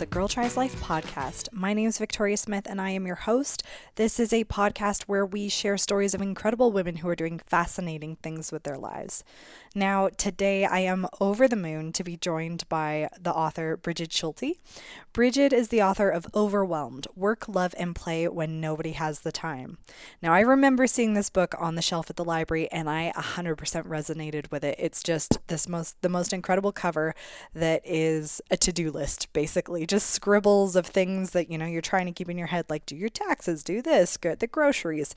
the Girl Tries Life podcast. My name is Victoria Smith, and I am your host. This is a podcast where we share stories of incredible women who are doing fascinating things with their lives. Now, today I am over the moon to be joined by the author Brigid Schulte. Brigid is the author of Overwhelmed Work, Love, and Play When Nobody Has the Time. Now, I remember seeing this book on the shelf at the library, and I 100% resonated with it. It's just this most the most incredible cover that is a to-do list basically just scribbles of things that you know you're trying to keep in your head like do your taxes do this get the groceries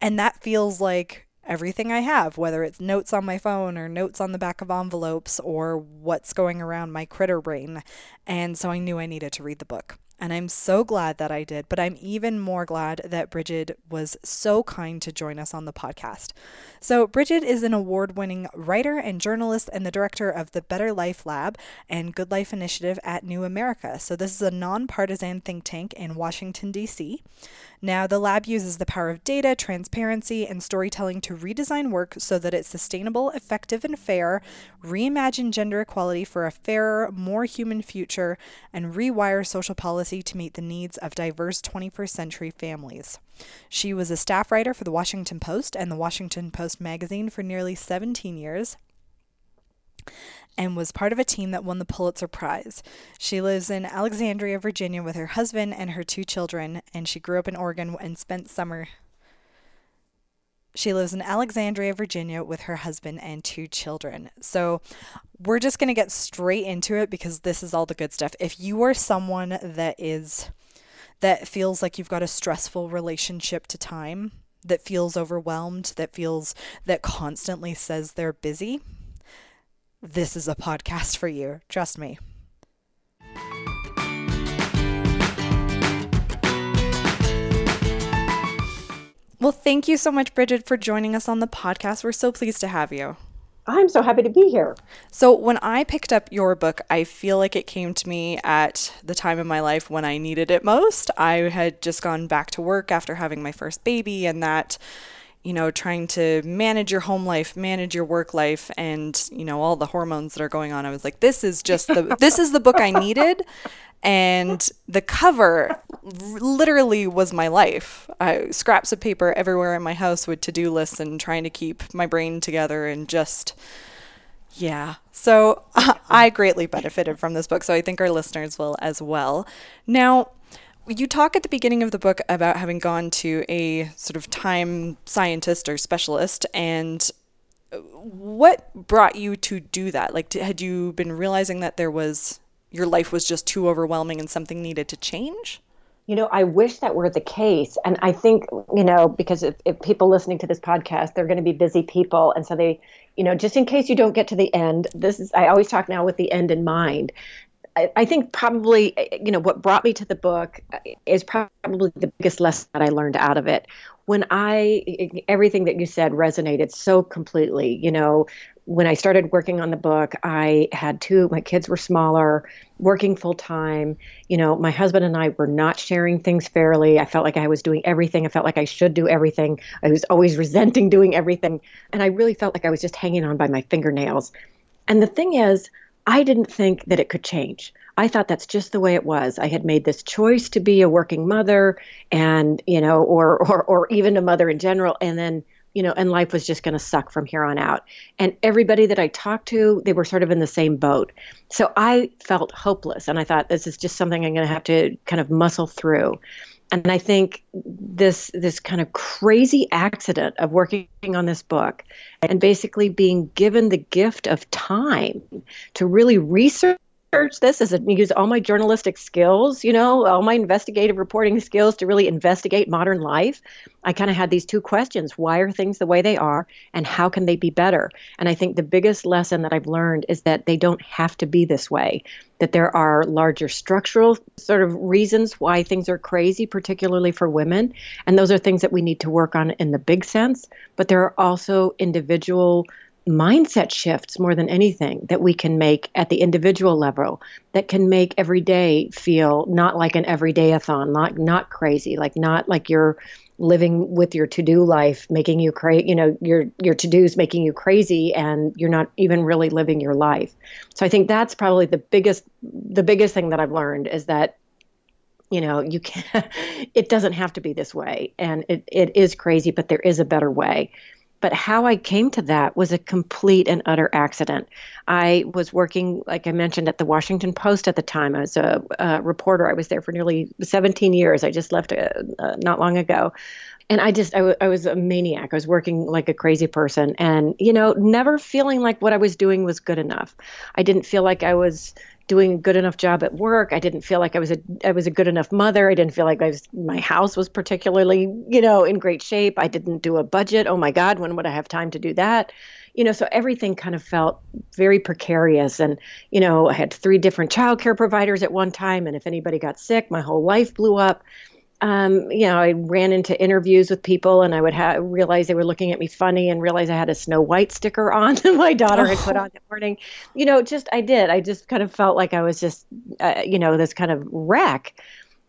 and that feels like everything I have, whether it's notes on my phone or notes on the back of envelopes or what's going around my critter brain. And so I knew I needed to read the book. And I'm so glad that I did, but I'm even more glad that Brigid was so kind to join us on the podcast. So, Brigid is an award winning writer and journalist and the director of the Better Life Lab and Good Life Initiative at New America. So, this is a nonpartisan think tank in Washington, D.C. Now, the lab uses the power of data, transparency, and storytelling to redesign work so that it's sustainable, effective, and fair, reimagine gender equality for a fairer, more human future, and rewire social policy to meet the needs of diverse 21st century families. She was a staff writer for the Washington Post and the Washington Post magazine for nearly 17 years and was part of a team that won the Pulitzer Prize. She lives in Alexandria, Virginia with her husband and her two children, and she grew up in Oregon and spent summer. She lives in Alexandria, Virginia with her husband and two children. So, we're just going to get straight into it because this is all the good stuff. If you are someone that is that feels like you've got a stressful relationship to time, that feels overwhelmed, that feels that constantly says they're busy, this is a podcast for you. Trust me. Well, thank you so much, Brigid, for joining us on the podcast. We're so pleased to have you. I'm so happy to be here. So, when I picked up your book, I feel like it came to me at the time in my life when I needed it most. I had just gone back to work after having my first baby, and that you know, trying to manage your home life, manage your work life, and you know all the hormones that are going on. I was like, this is just the this is the book I needed, and the cover literally was my life. I, scraps of paper everywhere in my house with to do lists and trying to keep my brain together and just. Yeah. So I greatly benefited from this book. So I think our listeners will as well. Now, you talk at the beginning of the book about having gone to a sort of time scientist or specialist and uh, what brought you to do that? Like had you been realizing that there was your life was just too overwhelming and something needed to change? You know i wish that were the case. And i think you know because if, if people listening to this podcast they're going to be busy people. And so they you know just in case you don't get to the end this is i always talk now with the end in mind I, think probably, eh, eh, you know, what brought me to the book eh, is probably the biggest lesson that I learned out of it. When I, everything that you said resonated so completely. You know, when I started working on the book, I had two, my kids were smaller, working full time. You know, my husband and I were not sharing things fairly. I felt like I was doing everything. I felt like I should do everything. I was always resenting doing everything. And I really felt like I was just hanging on by my fingernails. And the thing is, I didn't think that it could change. I thought that's just the way it was. I had made this choice to be a working mother and, you know, or or or even a mother in general and then, you know, and life was just going to suck from here on out. And everybody that I talked to, they were sort of in the same boat. So I felt hopeless and I thought this is just something I'm going to have to kind of muscle through and I think this this kind of crazy accident of working on this book and basically being given the gift of time to really research research this as a use all my journalistic skills, you know, all my investigative reporting skills to really investigate modern life. I kind of had these two questions why are things the way they are, and how can they be better? And I think the biggest lesson that I've learned is that they don't have to be this way, that there are larger structural sort of reasons why things are crazy, particularly for women. And those are things that we need to work on in the big sense. But there are also individual mindset shifts more than anything that we can make at the individual level that can make every day feel not like an everyday-a-thon, not not crazy, like not like you're living with your to-do life making you crazy you know your your to-dos making you crazy and you're not even really living your life. So i think that's probably the biggest the biggest thing that i've learned is that you know you can it doesn't have to be this way and it, it is crazy but there is a better way but how I came to that was a complete and utter accident. I was working, like I mentioned, at the Washington Post at the time. I was a, a reporter. I was there for nearly 17 years. I just left uh, uh, not long ago. And I just, I, w- I was a maniac. I was working like a crazy person and, you know, never feeling like what I was doing was good enough. I didn't feel like I was doing a good enough job at work. I didn't feel like I was a I was a good enough mother. I didn't feel like I was my house was particularly, you know, in great shape. I didn't do a budget. Oh my god, when would I have time to do that? You know, so everything kind of felt very precarious and, you know, I had three different childcare providers at one time and if anybody got sick, my whole life blew up um, you know, I ran into interviews with people and I would ha- realize they were looking at me funny and realize I had a Snow White sticker on that my daughter had put on that morning. You know, just I did. I just kind of felt like I was just, uh, you know, this kind of wreck.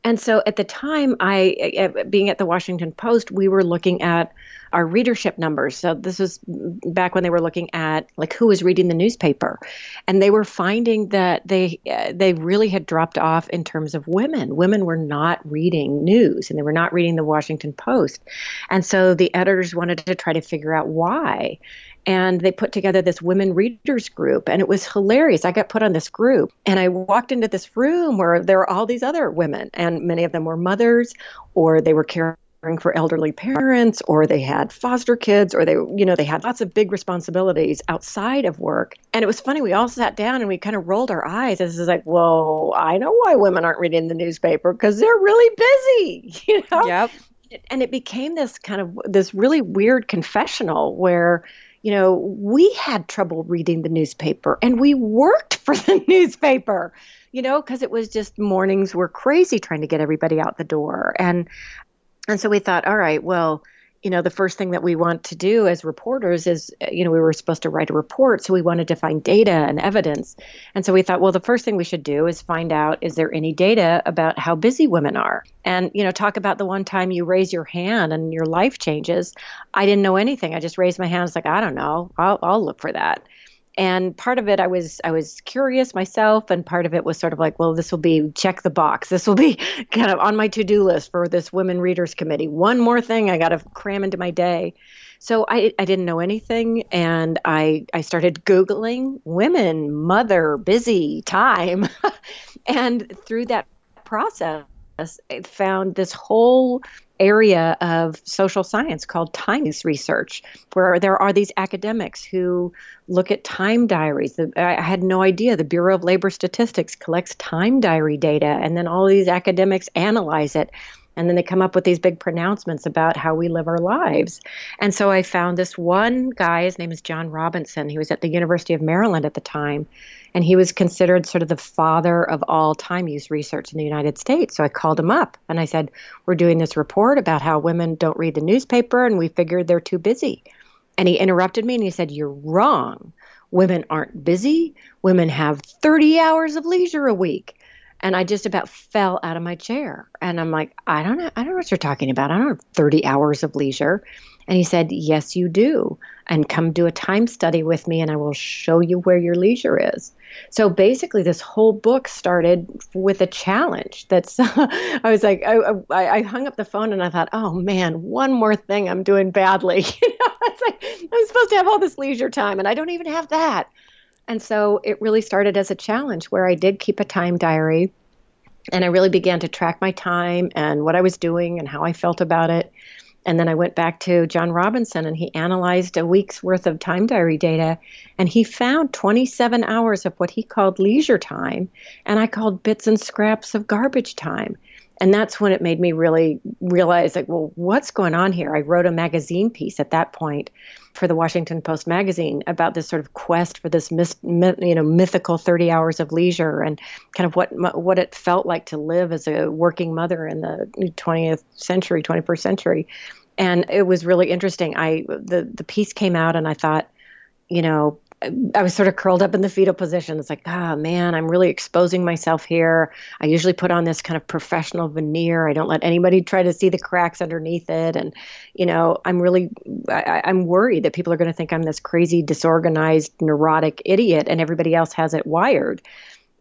And so at the time, I, being at the Washington Post, we were looking at our readership numbers. So this was back when they were looking at like who was reading the newspaper, and they were finding that they uh, they really had dropped off in terms of women. Women were not reading news, and they were not reading the Washington Post, and so the editors wanted to try to figure out why and they put together this women readers group and it was hilarious i got put on this group and i walked into this room where there were all these other women and many of them were mothers or they were caring for elderly parents or they had foster kids or they you know they had lots of big responsibilities outside of work. And it was funny we all sat down and we kind of rolled our eyes. This is like whoa i know why women aren't reading the newspaper because they're really busy you know? Yep. And it became this kind of this really weird confessional where you know, we had trouble reading the newspaper and we worked for the newspaper, you know, because it was just mornings were crazy trying to get everybody out the door. And and so we thought, all right, well, you know, the first thing that we want to do as reporters is, uh, you know, we were supposed to write a report. So we wanted to find data and evidence. And so we thought, well, the first thing we should do is find out is there any data about how busy women are? And, you know, talk about the one time you raise your hand and your life changes. I didn't know anything. I just raised my hand. I was like, I don't know. I'll, I'll look for that and part of it i was i was curious myself and part of it was sort of like well this will be check the box. This will be kind of on my to-do list for this women readers committee. One more thing i got to cram into my day. So I, I didn't know anything and I, I started Googling women, mother, busy, time. and through that process, I found this whole area of social science called time use research, where there are these academics who look at time diaries. I had no idea the Bureau of Labor Statistics collects time diary data, and then all these academics analyze it. And then they come up with these big pronouncements about how we live our lives. And so I found this one guy, his name is John Robinson. He was at the University of Maryland at the time and he was considered sort of the father of all time use research in the United States. So I called him up and I said, We're doing this report about how women don't read the newspaper, and we figured they're too busy. And he interrupted me and he said, You're wrong. Women aren't busy. Women have 30 hours of leisure a week. And I just about fell out of my chair. And I'm like, I don't know. I don't know what you're talking about. I don't have 30 hours of leisure. And he said, Yes, you do. And come do a time study with me, and I will show you where your leisure is. So basically, this whole book started with a challenge. That's, I was like, I, I, I, hung up the phone and I thought, oh man, one more thing I'm doing badly. you know, it's like, I'm supposed to have all this leisure time, and I don't even have that. And so it really started as a challenge where I did keep a time diary and I really began to track my time and what I was doing and how I felt about it. And then I went back to John Robinson and he analyzed a week's worth of time diary data and he found 27 hours of what he called leisure time and I called bits and scraps of garbage time. And that's when it made me really realize like, well, what's going on here? I wrote a magazine piece at that point for the Washington Post magazine about this sort of quest for this you know mythical 30 hours of leisure and kind of what what it felt like to live as a working mother in the 20th century 21st century. And it was really interesting. I the the piece came out and i thought you know, I was sort of curled up in the fetal position. It's like, oh man, I'm really exposing myself here. I usually put on this kind of professional veneer. I don't let anybody try to see the cracks underneath it. And, you know, I'm really, I, I'm worried that people are going to think I'm this crazy, disorganized, neurotic idiot and everybody else has it wired.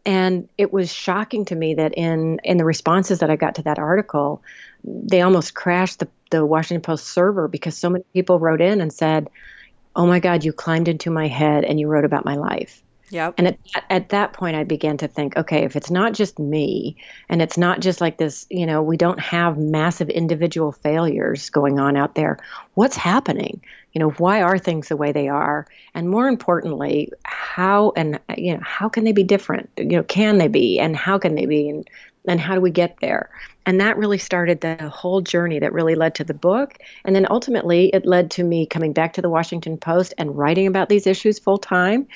And it was shocking to me that in, in the responses that I got to that article, they almost crashed the, the Washington Post server because so many people wrote in and said, oh my God, you climbed into my head and you wrote about my life. Yep. And at, at that point, I began to think, okay, if it's not just me, and it's not just like this, you know, we don't have massive individual failures going on out there. What's happening? You know, why are things the way they are? And more importantly, how and you know, how can they be different? You know, can they be, and how can they be, and and how do we get there? And that really started the whole journey that really led to the book. And then ultimately, it led to me coming back to the Washington Post and writing about these issues full time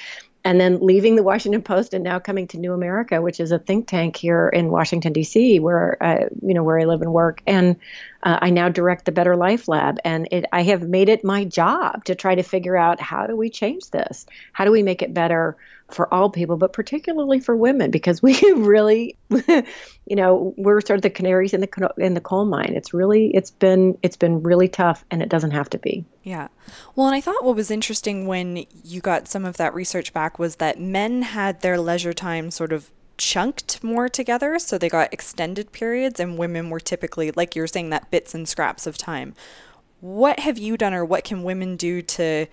and then leaving the Washington Post and now coming to New America, which is a think tank here in Washington D.C., where uh, you know where I live and work, and uh, I now direct the Better Life Lab, and it, I have made it my job to try to figure out how do we change this, how do we make it better for all people, but particularly for women, because we really, you know, we're sort of the canaries in the in the coal mine. It's really, it's been, it's been really tough, and it doesn't have to be. Yeah. Well, and I thought what was interesting when you got some of that research back was that men had their leisure time sort of chunked more together, so they got extended periods, and women were typically, like you're saying, that bits and scraps of time. What have you done, or what can women do to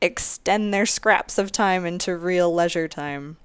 extend their scraps of time into real leisure time?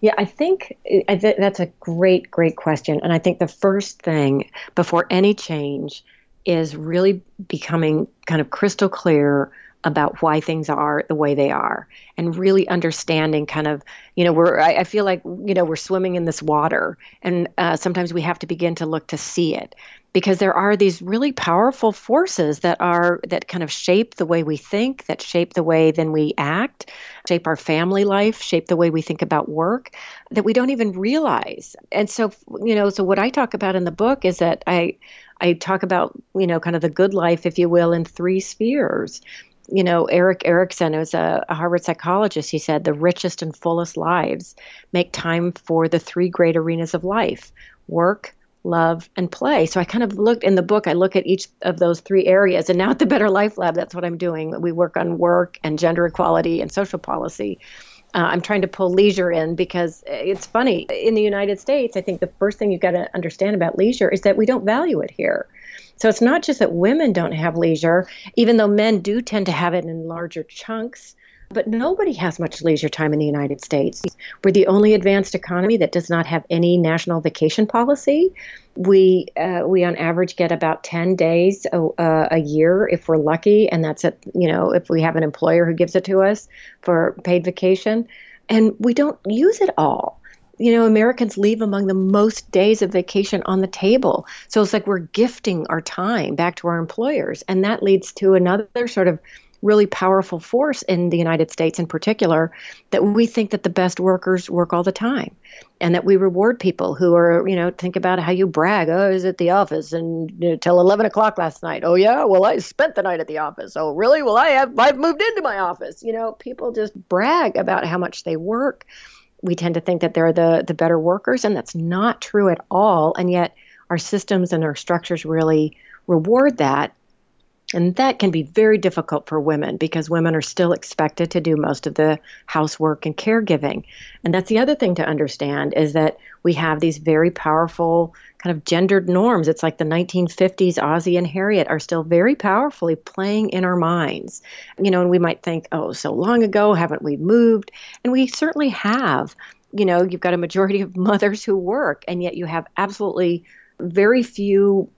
Yeah, I think that's a great, great question. And I think the first thing before any change is really becoming kind of crystal clear about why things are the way they are and really understanding kind of you know we're i, I feel like you know we're swimming in this water and uh, sometimes we have to begin to look to see it because there are these really powerful forces that are that kind of shape the way we think that shape the way then we act shape our family life shape the way we think about work that we don't even realize. And so you know so what i talk about in the book is that i i talk about you know kind of the good life if you will in three spheres you know, Erik Erikson, who's a, a, Harvard psychologist, he said the richest and fullest lives make time for the three great arenas of life work, love, and play. So I kind of looked in the book, I look at each of those three areas. And now at the Better Life Lab, that's what I'm doing. We work on work and gender equality and social policy. Uh, I'm trying to pull leisure in because it's funny. In the United States, I think the first thing you've got to understand about leisure is that we don't value it here. So it's not just that women don't have leisure, even though men do tend to have it in larger chunks. But nobody has much leisure time in the United States. We're the only advanced economy that does not have any national vacation policy. We uh, we on average get about ten days a, uh, a year if we're lucky, and that's it. You know, if we have an employer who gives it to us for paid vacation, and we don't use it all you know, Americans leave among the most days of vacation on the table. So it's like we're gifting our time back to our employers. And that leads to another sort of really powerful force in the United States in particular that we think that the best workers work all the time and that we reward people who are, you know, think about how you brag. Oh, I was at the office and you know, till 11 o'clock last night. Oh, yeah. Well, I spent the night at the office. Oh, really? Well, I have, I've moved into my office. You know, people just brag about how much they work. We tend to think that they're the, the better workers, and that's not true at all. And yet, our systems and our structures really reward that and that can be very difficult for women because women are still expected to do most of the housework and caregiving. And that's the other thing to understand is that we have these very powerful kind of gendered norms. It's like the 1950s Ozzie and Harriet are still very powerfully playing in our minds. You know, and we might think, oh, so long ago, haven't we moved? And we certainly have. You know, you've got a majority of mothers who work, and yet you have absolutely very few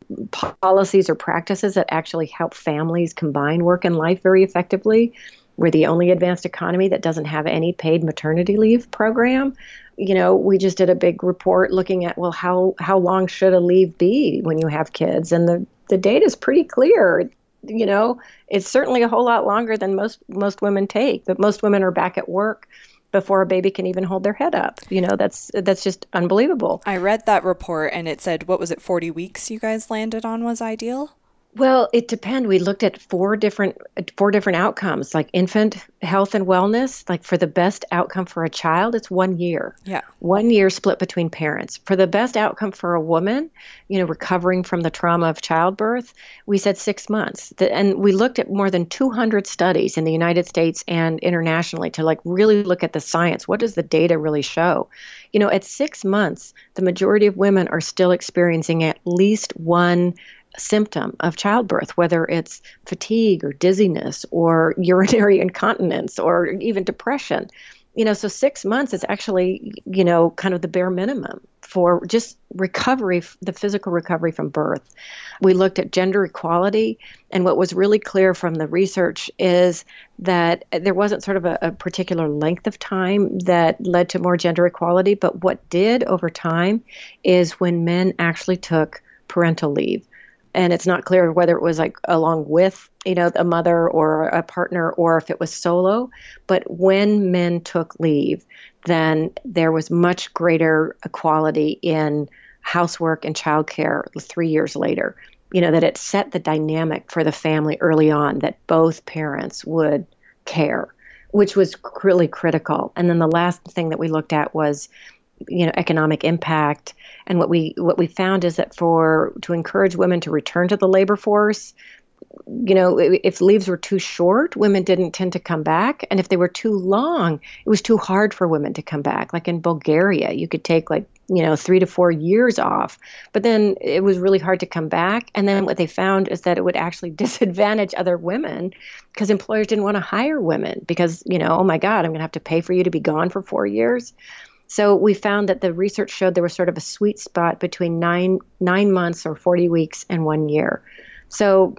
policies or practices that actually help families combine work and life very effectively. We're the only advanced economy that doesn't have any paid maternity leave program. You know, we just did a big report looking at well, how how long should a leave be when you have kids, and the the data is pretty clear. You know, it's certainly a whole lot longer than most most women take. But most women are back at work before a baby can even hold their head up. You know, that's that's just unbelievable. I read that report and it said what was it 40 weeks you guys landed on was ideal? Well, it depends. We looked at four different four different outcomes, like infant health and wellness. Like for the best outcome for a child, it's one year. Yeah. One year split between parents. For the best outcome for a woman, you know, recovering from the trauma of childbirth, we said six months. And we looked at more than 200 studies in the United States and internationally to like really look at the science. What does the data really show? You know, at six months, the majority of women are still experiencing at least one symptom of childbirth, whether it's fatigue or dizziness or urinary incontinence or even depression. You know, so six months is actually, you know, kind of the bare minimum for just recovery, the physical recovery from birth. We looked at gender equality, and what was really clear from the research is that there wasn't sort of a, a particular length of time that led to more gender equality, but what did over time is when men actually took parental leave and it's not clear whether it was like along with you know a mother or a partner or if it was solo. But when men took leave then there was much greater equality in housework and childcare 3 years later. You know that it set the dynamic for the family early on that both parents would care which was really critical. And then the last thing that we looked at was you know economic impact. And what we what we found is that for to encourage women to return to the labor force you know if leaves were too short women didn't tend to come back. And if they were too long it was too hard for women to come back. Like in bulgaria you could take like you know 3 to 4 years off. But then it was really hard to come back. And then what they found is that it would actually disadvantage other women because employers didn't want to hire women because you know oh my god i'm going to have to pay for you to be gone for 4 years so we found that the research showed there was sort of a sweet spot between nine nine months or 40 weeks and one year. So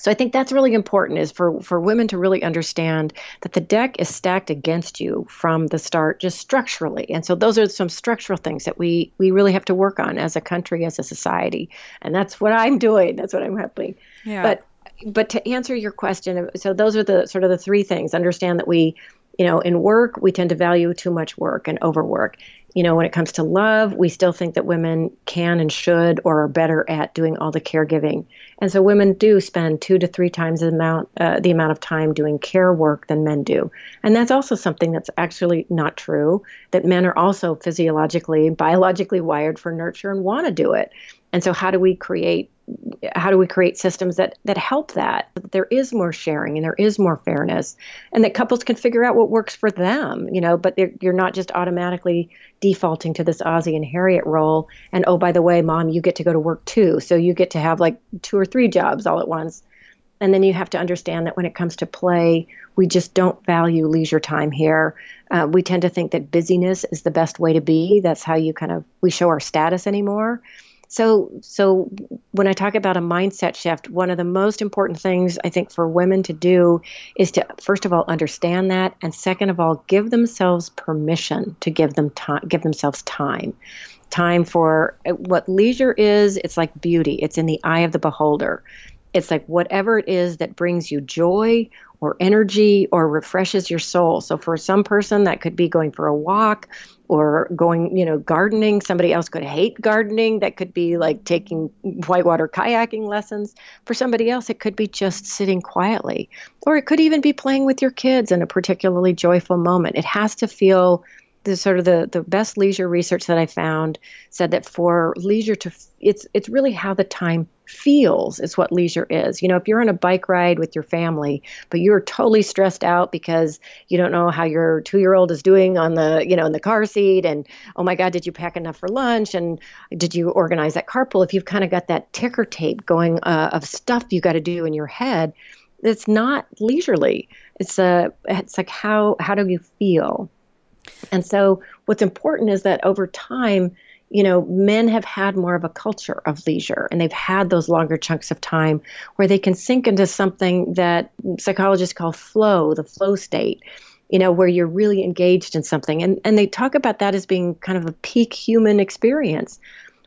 so I think that's really important is for, for women to really understand that the deck is stacked against you from the start, just structurally. And so those are some structural things that we we really have to work on as a country, as a society. And that's what I'm doing. That's what I'm helping. Yeah. But but to answer your question, so those are the sort of the three things. Understand that we you know, in work, we tend to value too much work and overwork. You know, when it comes to love, we still think that women can and should or are better at doing all the caregiving. And so women do spend two to three times the amount uh, the amount of time doing care work than men do. And that's also something that's actually not true. That men are also physiologically, biologically wired for nurture and want to do it. And so, how do we create how do we create systems that that help that, that there is more sharing and there is more fairness and that couples can figure out what works for them you know but you're not just automatically defaulting to this ozzie and harriet role. And oh by the way mom you get to go to work too. So you get to have like two or three jobs all at once. And then you have to understand that when it comes to play we just don't value leisure time here. Uh, we tend to think that busyness is the best way to be. That's how you kind of we show our status anymore so, so when I talk about a mindset shift, one of the most important things I think for women to do is to first of all understand that, and second of all, give themselves permission to give them time, give themselves time, time for uh, what leisure is. It's like beauty; it's in the eye of the beholder. It's like whatever it is that brings you joy or energy or refreshes your soul. So for some person, that could be going for a walk or going, you know, gardening. Somebody else could hate gardening. That could be like taking whitewater kayaking lessons. For somebody else, it could be just sitting quietly. Or it could even be playing with your kids in a particularly joyful moment. It has to feel the sort of the, the best leisure research that I found said that for leisure to it's it's really how the time feels is what leisure is. You know, if you're on a bike ride with your family, but you're totally stressed out because you don't know how your two year old is doing on the, you know, in the car seat and oh my God, did you pack enough for lunch? And did you organize that carpool? If you've kind of got that ticker tape going uh, of stuff you got to do in your head, it's not leisurely. It's a it's like how how do you feel? And so what's important is that over time, you know, men have had more of a culture of leisure and they've had those longer chunks of time where they can sink into something that psychologists call flow, the flow state, you know, where you're really engaged in something. And, and they talk about that as being kind of a peak human experience.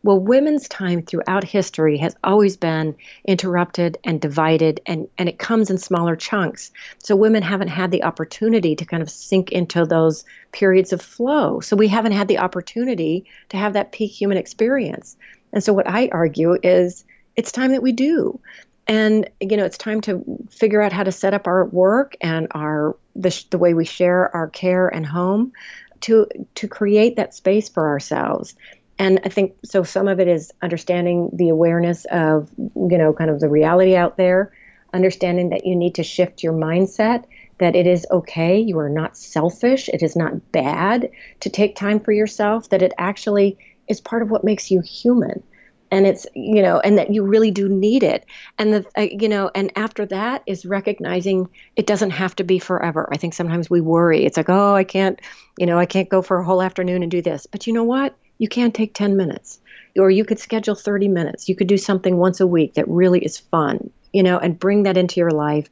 Well, women's time throughout history has always been interrupted and divided, and, and it comes in smaller chunks. So women haven't had the opportunity to kind of sink into those periods of flow. So we haven't had the opportunity to have that peak human experience. And so what I argue is it's time that we do. and you know it's time to figure out how to set up our work and our the, the way we share our care and home to to create that space for ourselves and i think so some of it is understanding the awareness of you know kind of the reality out there understanding that you need to shift your mindset that it is okay you are not selfish it is not bad to take time for yourself that it actually is part of what makes you human. And it's you know and that you really do need it. And the uh, you know and after that is recognizing it doesn't have to be forever. I think sometimes we worry. It's like oh i can't you know i can't go for a whole afternoon and do this. But you know what you can take 10 minutes. Or you could schedule 30 minutes. You could do something once a week that really is fun you know and bring that into your life.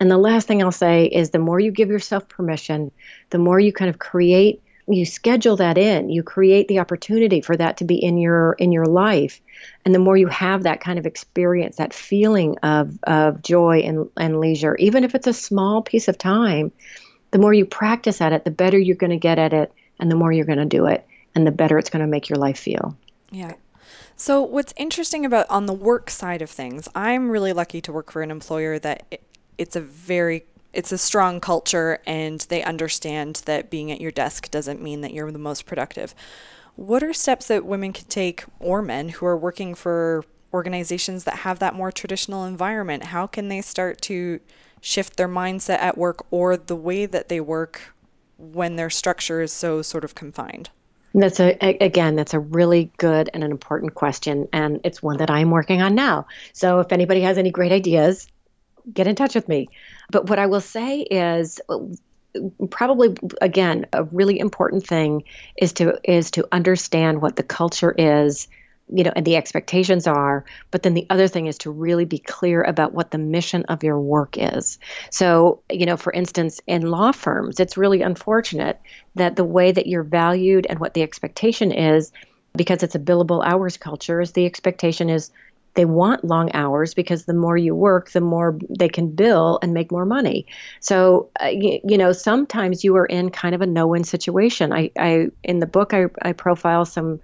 And the last thing i'll say is the more you give yourself permission the more you kind of create you schedule that in. You create the opportunity for that to be in your in your life. And the more you have that kind of experience that feeling of of joy and, and leisure even if it's a small piece of time the more you practice at it the better you're going to get at it and the more you're going to do it and the better it's going to make your life feel yeah so what's interesting about on the work side of things i'm really lucky to work for an employer that it, it's a very it's a strong culture and they understand that being at your desk doesn't mean that you're the most productive. What are steps that women can take or men who are working for organizations that have that more traditional environment? How can they start to shift their mindset at work or the way that they work when their structure is so sort of confined? That's a again, that's a really good and an important question, and it's one that I'm working on now. So if anybody has any great ideas, get in touch with me. But what I will say is probably again a really important thing is to is to understand what the culture is you know and the expectations are but then the other thing is to really be clear about what the mission of your work is so you know for instance in law firms it's really unfortunate that the way that you're valued and what the expectation is because it's a billable hours culture is the expectation is they want long hours because the more you work, the more they can bill and make more money. So, uh, you, you, know, sometimes you are in kind of a no-win situation. I, I in the book, I, I profile some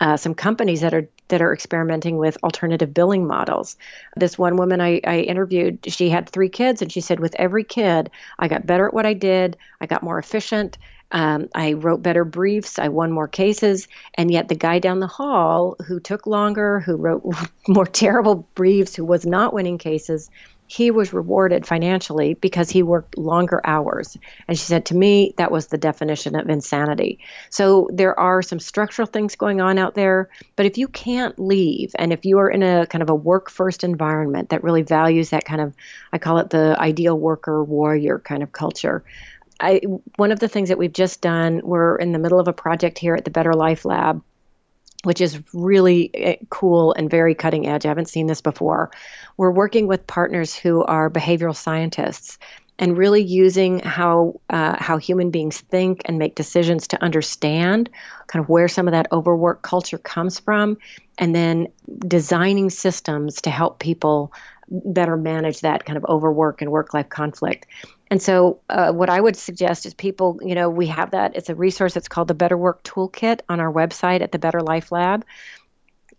uh, some companies that are that are experimenting with alternative billing models. This one woman I, I interviewed, she had three kids, and she said, with every kid, I got better at what I did, I got more efficient, um, I wrote better briefs. I won more cases. And yet, the guy down the hall who took longer, who wrote more terrible briefs, who was not winning cases, he was rewarded financially because he worked longer hours. And she said to me, that was the definition of insanity. So there are some structural things going on out there. But if you can't leave, and if you are in a kind of a work first environment that really values that kind of, I call it the ideal worker warrior kind of culture, I one of the things that we've just done, we're in the middle of a project here at the Better Life Lab, which is really eh, cool and very cutting edge. I haven't seen this before. We're working with partners who are behavioral scientists and really using how uh, how human beings think and make decisions to understand kind of where some of that overwork culture comes from, and then designing systems to help people better manage that kind of overwork and work life conflict. And so, uh, what I would suggest is people, you know, we have that. It's a resource that's called the Better Work Toolkit on our website at the Better Life Lab.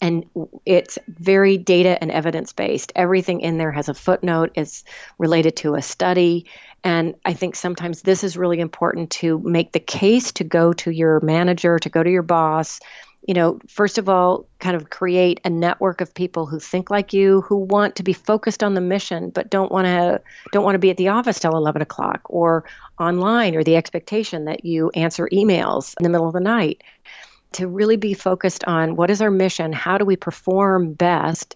And it's very data and evidence based. Everything in there has a footnote, it's related to a study. And I think sometimes this is really important to make the case to go to your manager, to go to your boss, you know, first of all, kind of create a network of people who think like you, who want to be focused on the mission, but don't want to don't want to be at the office till eleven o'clock or online, or the expectation that you answer emails in the middle of the night. To really be focused on what is our mission, how do we perform best,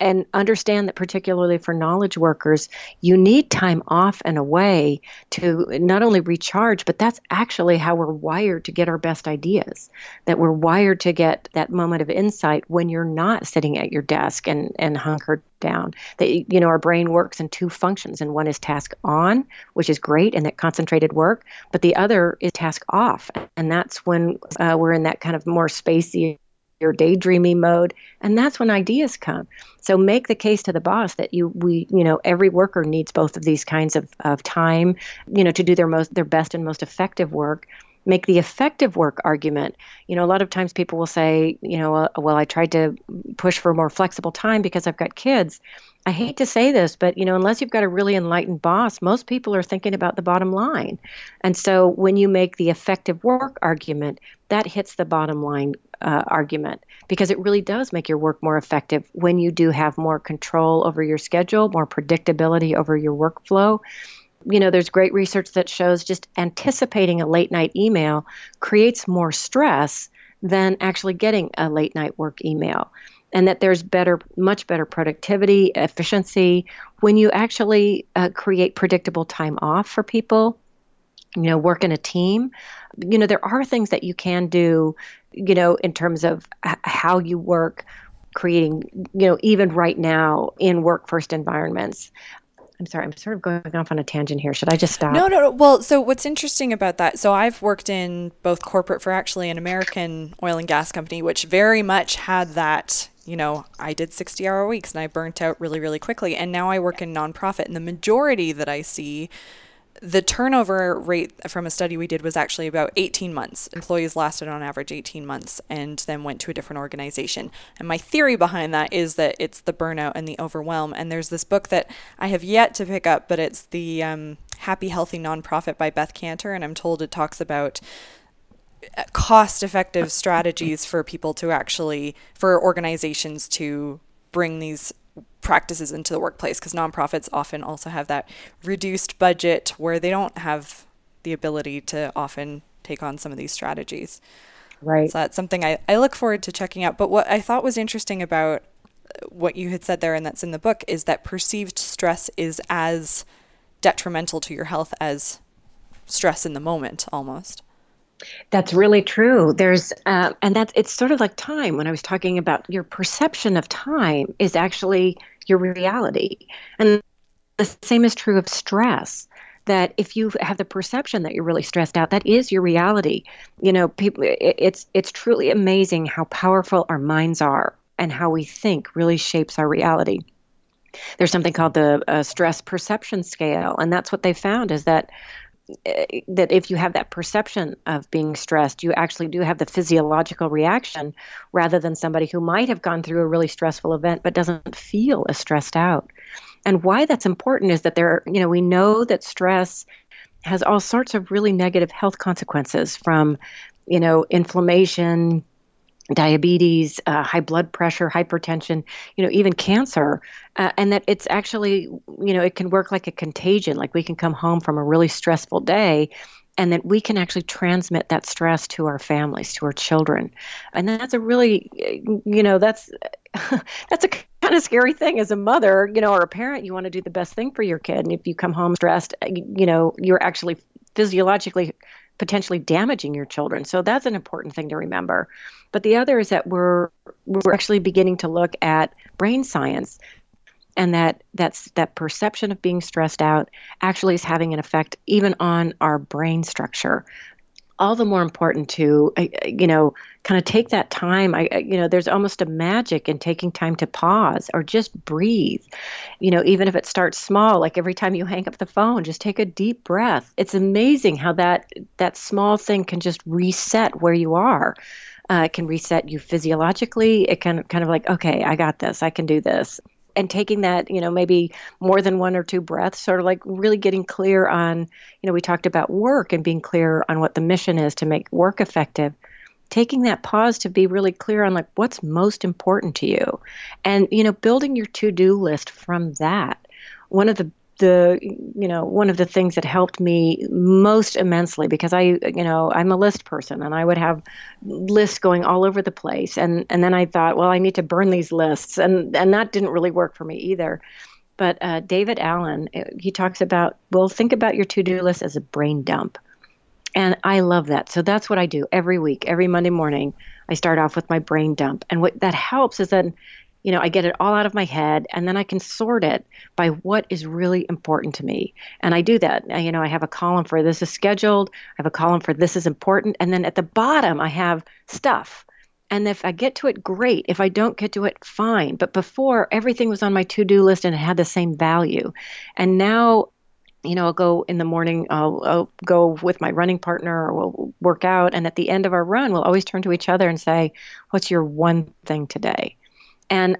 and understand that particularly for knowledge workers you need time off and away to not only recharge but that's actually how we're wired to get our best ideas that we're wired to get that moment of insight when you're not sitting at your desk and and hunkered down that you know our brain works in two functions and one is task on which is great and that concentrated work but the other is task off and that's when uh, we're in that kind of more spacey your daydreaming mode and that's when ideas come. So make the case to the boss that you we you know every worker needs both of these kinds of, of time you know to do their most their best and most effective work. Make the effective work argument. You know a lot of times people will say you know uh, well i tried to push for more flexible time because i've got kids. I hate to say this, but you know, unless you've got a really enlightened boss, most people are thinking about the bottom line. And so when you make the effective work argument, that hits the bottom line uh, argument because it really does make your work more effective when you do have more control over your schedule, more predictability over your workflow. You know, there's great research that shows just anticipating a late night email creates more stress than actually getting a late night work email and that there's better, much better productivity, efficiency when you actually uh, create predictable time off for people. You know, work in a team. You know, there are things that you can do. You know, in terms of h- how you work, creating. You know, even right now in work first environments. I'm sorry, I'm sort of going off on a tangent here. Should I just stop? No, no, no. Well, so what's interesting about that? So I've worked in both corporate for actually an American oil and gas company, which very much had that you know, I did 60 hour weeks and I burnt out really, really quickly. And now I work in nonprofit. And the majority that I see, the turnover rate from a study we did was actually about 18 months. Employees lasted on average 18 months and then went to a different organization. And my theory behind that is that it's the burnout and the overwhelm. And there's this book that I have yet to pick up, but it's the um, Happy Healthy Nonprofit by Beth Kanter. And I'm told it talks about cost effective strategies for people to actually for organizations to bring these practices into the workplace because nonprofits often also have that reduced budget where they don't have the ability to often take on some of these strategies. Right. So that's something I, I look forward to checking out. But what I thought was interesting about what you had said there and that's in the book is that perceived stress is as detrimental to your health as stress in the moment almost. That's really true. There's, uh, and that's it's sort of like time. When I was talking about your perception of time is actually your reality, and the same is true of stress. That if you have the perception that you're really stressed out, that is your reality. You know, people. It's it's truly amazing how powerful our minds are and how we think really shapes our reality. There's something called the uh, stress perception scale, and that's what they found is that that if you have that perception of being stressed, you actually do have the physiological reaction rather than somebody who might have gone through a really stressful event but doesn't feel as stressed out. And why that's important is that there, are, you know, we know that stress has all sorts of really negative health consequences from, you know, inflammation, diabetes, uh, high blood pressure, hypertension, you know, even cancer, uh, and that it's actually, you know, it can work like a contagion. Like we can come home from a really stressful day, and that we can actually transmit that stress to our families, to our children, and that's a really, you know, that's that's a kind of scary thing as a mother, you know, or a parent. You want to do the best thing for your kid, and if you come home stressed, you know, you're actually physiologically potentially damaging your children. So that's an important thing to remember. But the other is that we're we're actually beginning to look at brain science and that that's that perception of being stressed out actually is having an effect even on our brain structure all the more important to uh, you know kind of take that time. I you know there's almost a magic in taking time to pause or just breathe. You know even if it starts small like every time you hang up the phone just take a deep breath. It's amazing how that that small thing can just reset where you are. Uh, it can reset you physiologically. It can kind of like okay i got this. I can do this and taking that, you know, maybe more than one or two breaths, sort of like really getting clear on, you know, we talked about work and being clear on what the mission is to make work effective. Taking that pause to be really clear on like what's most important to you and, you know, building your to do list from that. One of the the you know one of the things that helped me most immensely because I you know I'm a list person and I would have lists going all over the place. And and then I thought well I need to burn these lists. And and that didn't really work for me either. But uh, David Allen uh, he talks about well think about your to-do list as a brain dump. And I love that. So that's what I do every week every Monday morning. I start off with my brain dump. And what that helps is then you know, I get it all out of my head and then I can sort it by what is really important to me. And I do that. You know, I have a column for this is scheduled, I have a column for this is important, and then at the bottom I have stuff. And if I get to it, great. If I don't get to it, fine. But before, everything was on my to do list and it had the same value. And now, you know, I'll go in the morning, I'll, I'll, go with my running partner or we'll work out. And at the end of our run, we'll always turn to each other and say, What's your one thing today? And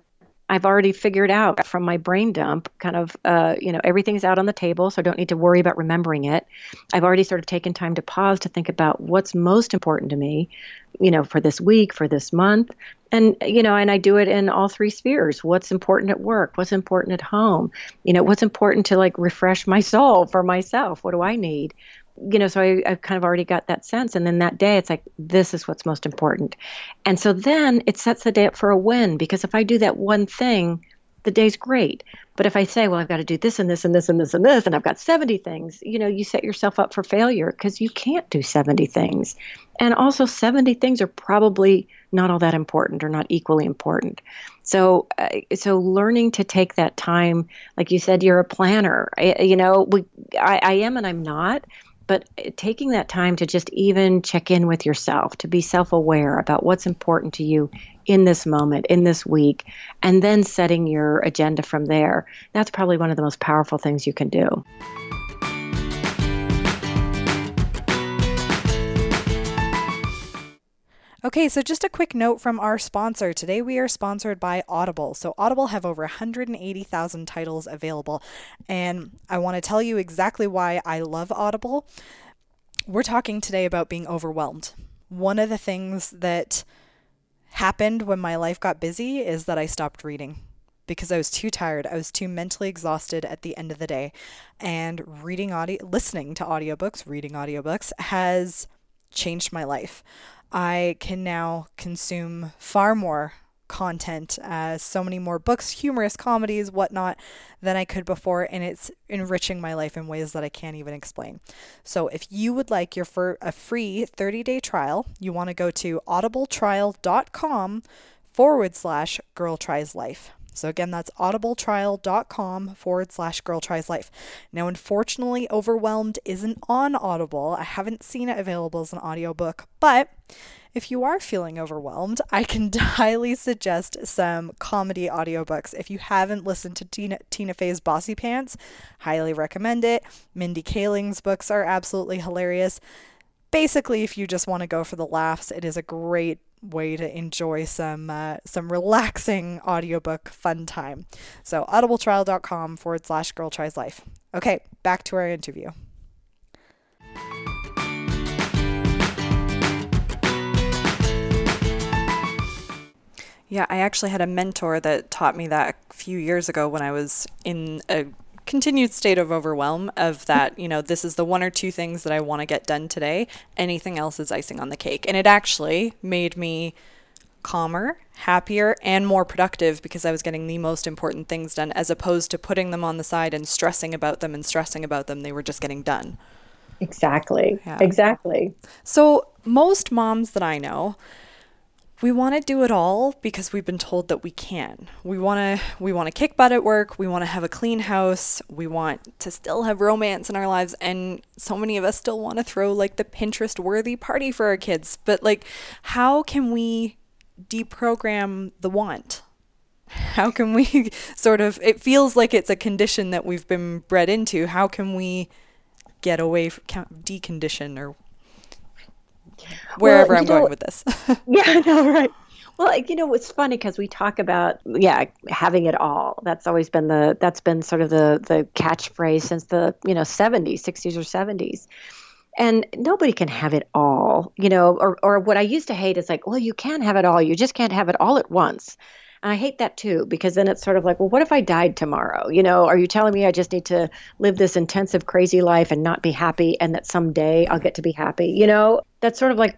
I've already figured out from my brain dump kind of, uh, you know, everything's out on the table, so I don't need to worry about remembering it. I've already sort of taken time to pause to think about what's most important to me, you know, for this week, for this month. And, you know, and I do it in all three spheres. What's important at work? What's important at home? You know, what's important to like refresh my soul for myself? What do I need? You know, so I, I've kind of already got that sense. And then that day, it's like, this is what's most important. And so then it sets the day up for a win because if I do that one thing, the day's great. But if I say, well, I've got to do this and this and this and this and this, and I've got 70 things, you know, you set yourself up for failure because you can't do 70 things. And also, 70 things are probably not all that important or not equally important. So, uh, so learning to take that time, like you said, you're a planner. I, you know, we, I, I am and I'm not but eh, taking that time to just even check in with yourself, to be self aware about what's important to you in this moment, in this week, and then setting your agenda from there, that's probably one of the most powerful things you can do. Okay, so just a quick note from our sponsor. Today we are sponsored by Audible. So, Audible have over 180,000 titles available. And I want to tell you exactly why I love Audible. We're talking today about being overwhelmed. One of the things that happened when my life got busy is that I stopped reading because I was too tired. I was too mentally exhausted at the end of the day. And reading audio listening to audiobooks, reading audiobooks has changed my life. I can now consume far more content, uh, so many more books, humorous comedies, whatnot, than I could before, and it's enriching my life in ways that I can't even explain. So, if you would like your for a free 30 day trial, you want to go to audibletrial.com forward slash girl tries life. So again, that's audibletrial.com forward slash girl tries life. Now, unfortunately, Overwhelmed isn't on Audible. I haven't seen it available as an audiobook, but if you are feeling overwhelmed, I can highly suggest some comedy audiobooks. If you haven't listened to Tina, Tina Fey's Bossypants, highly recommend it. Mindy Kaling's books are absolutely hilarious. Basically, if you just want to go for the laughs, it is a great way to enjoy some uh, some relaxing audiobook fun time. So audibletrial.com forward slash girl tries life. Okay, back to our interview. Yeah, I actually had a mentor that taught me that a few years ago when I was in a continued state of overwhelm of that, you know, this is the one or two things that I want to get done today. Anything else is icing on the cake. And it actually made me calmer, happier, and more productive because I was getting the most important things done as opposed to putting them on the side and stressing about them and stressing about them. They were just getting done. Exactly. Yeah. Exactly. So, most moms that I know, we want to do it all because we've been told that we can. We want to we want to kick butt at work, we want to have a clean house, we want to still have romance in our lives and so many of us still want to throw like the Pinterest worthy party for our kids. But like how can we deprogram the want? How can we sort of it feels like it's a condition that we've been bred into. How can we get away from decondition or wherever well, I'm know, going with this. yeah, no, right. Well, like, you know, it's funny because we talk about yeah having it all. That's always been the that's been sort of the the catchphrase since the you know 70s, 60s or 70s. And nobody can have it all, you know. Or or what I used to hate is like, well, you can have it all. You just can't have it all at once. And I hate that too because then it's sort of like, well, what if I died tomorrow? You know, are you telling me I just need to live this intensive, crazy life and not be happy and that someday I'll get to be happy? You know, that's sort of like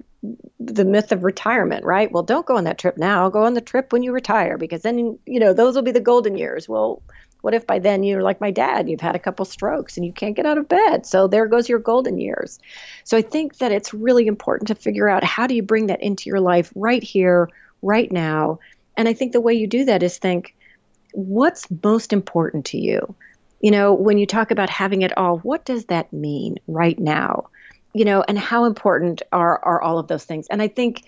the myth of retirement, right? Well, don't go on that trip now. Go on the trip when you retire because then, you know, those will be the golden years. Well, what if by then you're like my dad, you've had a couple strokes and you can't get out of bed? So there goes your golden years. So I think that it's really important to figure out how do you bring that into your life right here, right now, and I think the way you do that is think, what's most important to you? You know, when you talk about having it all, what does that mean right now? You know, and how important are are all of those things? And I think,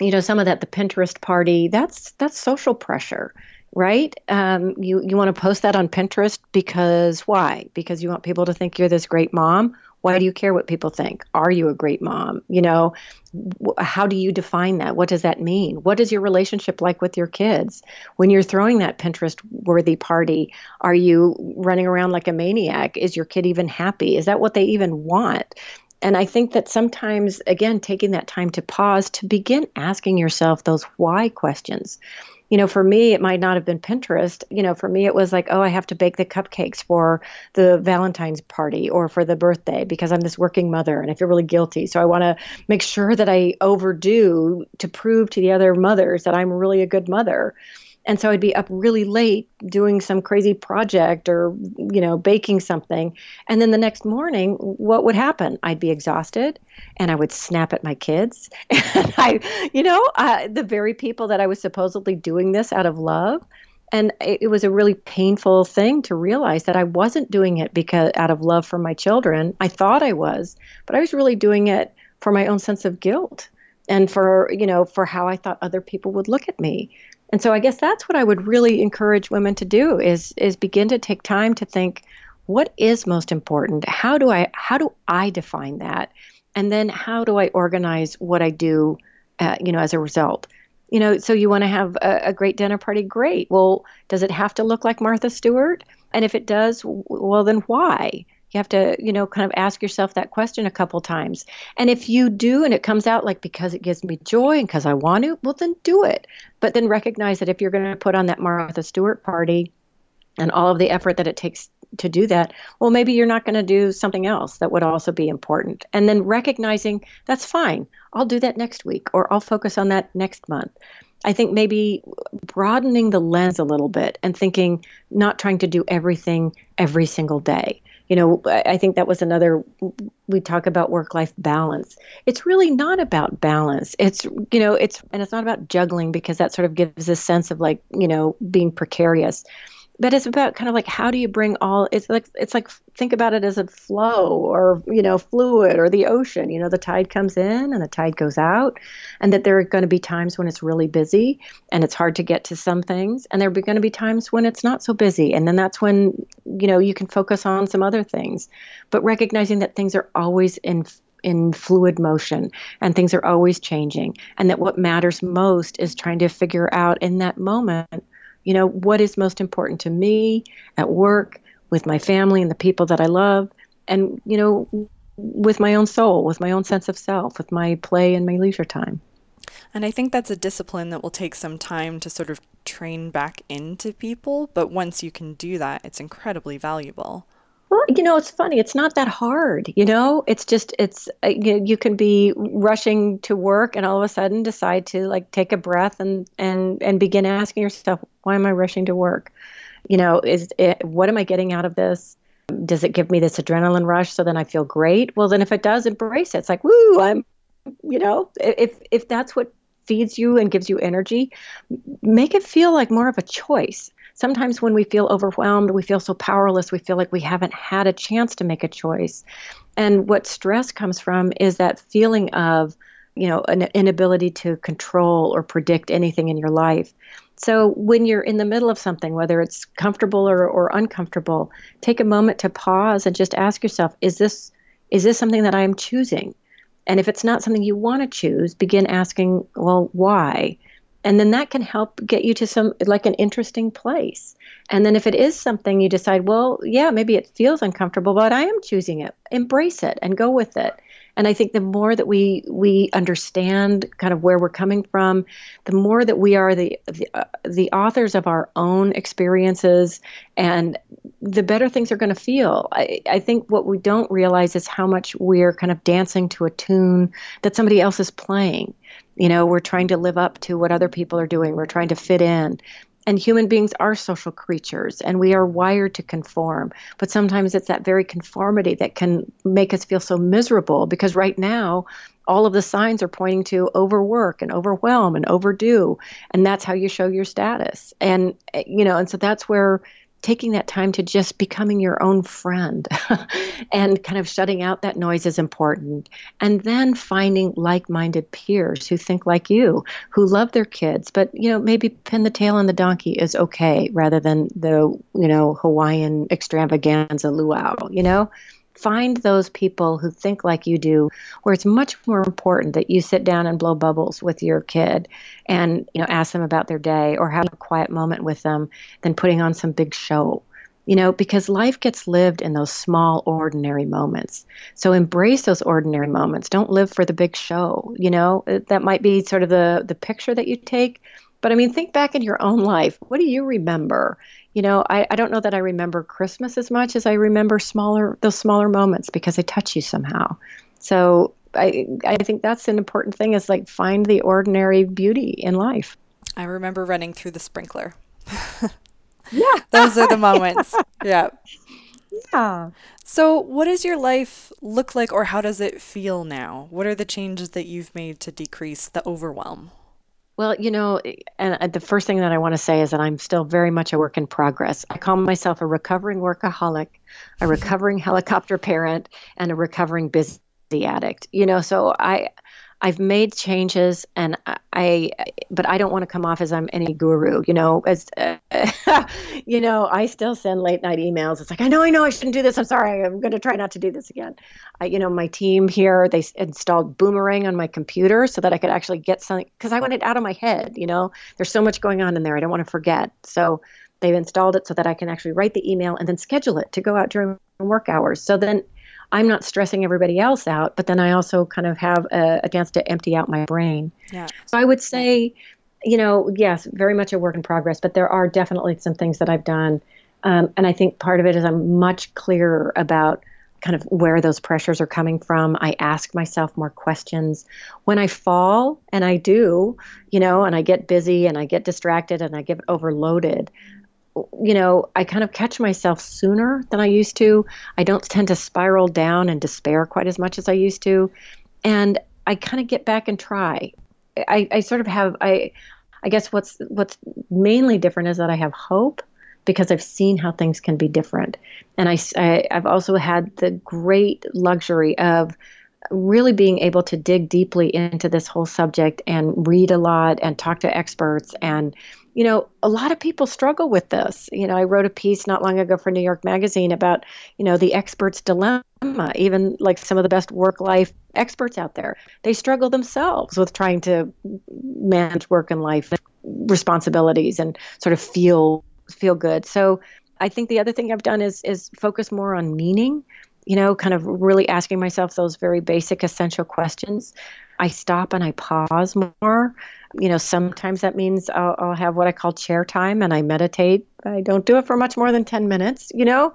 you know, some of that the Pinterest party, that's that's social pressure, right? Um, you you want to post that on Pinterest because why? Because you want people to think you're this great mom Why do you care what people think? Are you a great mom? You know, how do you define that? What does that mean? What is your relationship like with your kids? When you're throwing that Pinterest worthy party, are you running around like a maniac? Is your kid even happy? Is that what they even want? And I think that sometimes, again, taking that time to pause to begin asking yourself those why questions you know, for me, it might not have been Pinterest. You know, for me, it was like, oh, I have to bake the cupcakes for the Valentine's party or for the birthday because I'm this working mother and I feel really guilty. So I want to make sure that I overdo to prove to the other mothers that I'm really a good mother and so I'd be up really late doing some crazy project or you know baking something. And then the next morning what would happen? I'd be exhausted and I would snap at my kids. And I you know the very people that I was supposedly doing this out of love. And it, it was a really painful thing to realize that I wasn't doing it because out of love for my children. I thought I was but I was really doing it for my own sense of guilt and for you know for how I thought other people would look at me and so I guess that's what I would really encourage women to do is is begin to take time to think what is most important? How do I how do I define that? And then how do I organize what I do uh, you know as a result? You know, so you want to have a, a great dinner party, great. Well, does it have to look like Martha Stewart? And if it does, well then why? You have to, you know, kind of ask yourself that question a couple times. And if you do and it comes out like because it gives me joy and because I want to, well, then do it. But then recognize that if you're going to put on that Martha Stewart party and all of the effort that it takes to do that, well, maybe you're not going to do something else that would also be important. And then recognizing that's fine. I'll do that next week or I'll focus on that next month. I think maybe broadening the lens a little bit and thinking, not trying to do everything every single day you know, I think that was another, we talk about work life balance. It's really not about balance. It's, you know, it's, and it's not about juggling because that sort of gives a sense of like, you know, being precarious but it's about kind of like how do you bring all it's like it's like think about it as a flow or you know fluid or the ocean you know the tide comes in and the tide goes out and that there are going to be times when it's really busy and it's hard to get to some things and there are going to be times when it's not so busy and then that's when you know you can focus on some other things. But recognizing that things are always in in fluid motion and things are always changing and that what matters most is trying to figure out in that moment you know, what is most important to me at work, with my family and the people that I love, and, you know, with my own soul, with my own sense of self, with my play and my leisure time. And I think that's a discipline that will take some time to sort of train back into people. But once you can do that, it's incredibly valuable. Well, you know, it's funny. It's not that hard. You know, it's just it's uh, you, you can be rushing to work and all of a sudden decide to like take a breath and and and begin asking yourself, why am I rushing to work? You know, is it, what am I getting out of this? Does it give me this adrenaline rush so then I feel great? Well, then if it does, embrace it. It's like, woo, I'm, you know, if if that's what feeds you and gives you energy, make it feel like more of a choice sometimes when we feel overwhelmed, we feel so powerless, we feel like we haven't had a chance to make a choice. And what stress comes from is that feeling of, you know, an inability to control or predict anything in your life. So when you're in the middle of something, whether it's comfortable or, or uncomfortable, take a moment to pause and just ask yourself, is this is this something that I am choosing? And if it's not something you want to choose, begin asking, well, why? And then that can help get you to some like an interesting place. And then if it is something you decide well yeah maybe it feels uncomfortable but i am choosing it embrace it and go with it. And i think the more that we we understand kind of where we're coming from the more that we are the the, uh, the authors of our own experiences and the better things are going to feel. I, I think what we don't realize is how much we're kind of dancing to a tune that somebody else is playing you know, we're trying to live up to what other people are doing. We're trying to fit in. And human beings are social creatures and we are wired to conform. But sometimes it's that very conformity that can make us feel so miserable because right now, all of the signs are pointing to overwork and overwhelm and overdo. And that's how you show your status. And, eh, you know, and so that's where taking that time to just becoming your own friend and kind of shutting out that noise is important. And then finding like minded peers who think like you, who love their kids, but, you know, maybe pin the tail on the donkey is okay rather than the, you know, Hawaiian extravaganza luau, you know? Find those people who think like you do where it's much more important that you sit down and blow bubbles with your kid and you know ask them about their day or have a quiet moment with them than putting on some big show you know because life gets lived in those small ordinary moments so embrace those ordinary moments don't live for the big show you know uh, that might be sort of the the picture that you take but I mean, think back in your own life. What do you remember? You know, I, I don't know that I remember Christmas as much as I remember smaller those smaller moments because they touch you somehow. So I I think that's an important thing is like find the ordinary beauty in life. I remember running through the sprinkler. yeah. Those are the moments. yeah. Yeah. So, what does your life look like, or how does it feel now? What are the changes that you've made to decrease the overwhelm? Well, you know, eh, and uh, the first thing that I want to say is that I'm still very much a work in progress. I call myself a recovering workaholic, a recovering helicopter parent, and a recovering busy addict. You know, so I I've made changes, and I, but I don't want to come off as I'm any guru. You know, as uh, you know, I still send late night emails. It's like I know, I know, I shouldn't do this. I'm sorry. I'm going to try not to do this again. I, you know, my team here they installed Boomerang on my computer so that I could actually get something because I want it out of my head. You know, there's so much going on in there. I don't want to forget. So they've installed it so that I can actually write the email and then schedule it to go out during work hours. So then I'm not stressing everybody else out, but then I also kind of have a, a chance to empty out my brain. Yeah. So I would say, you know, yes, very much a work in progress, but there are definitely some things that I've done. Um, and I think part of it is I'm much clearer about kind of where those pressures are coming from. I ask myself more questions. When I fall, and I do, you know, and I get busy and I get distracted and I get overloaded, you know, I kind of catch myself sooner than I used to. I don't tend to spiral down and despair quite as much as I used to. And I kind of get back and try. I, I sort of have I I guess what's what's mainly different is that I have hope because I've seen how things can be different. And I, I I've also had the great luxury of really being able to dig deeply into this whole subject and read a lot and talk to experts and you know, a lot of people struggle with this. You know, I wrote a piece not long ago for New York Magazine about, you know, the expert's dilemma. Even like some of the best work life experts out there, they struggle themselves with trying to manage work and life responsibilities and sort of feel feel good. So I think the other thing I've done is is focus more on meaning, you know, kind of really asking myself those very basic essential questions. I stop and I pause more you know, sometimes that means I'll, I'll, have what I call chair time and I meditate. I don't do it for much more than 10 minutes, you know.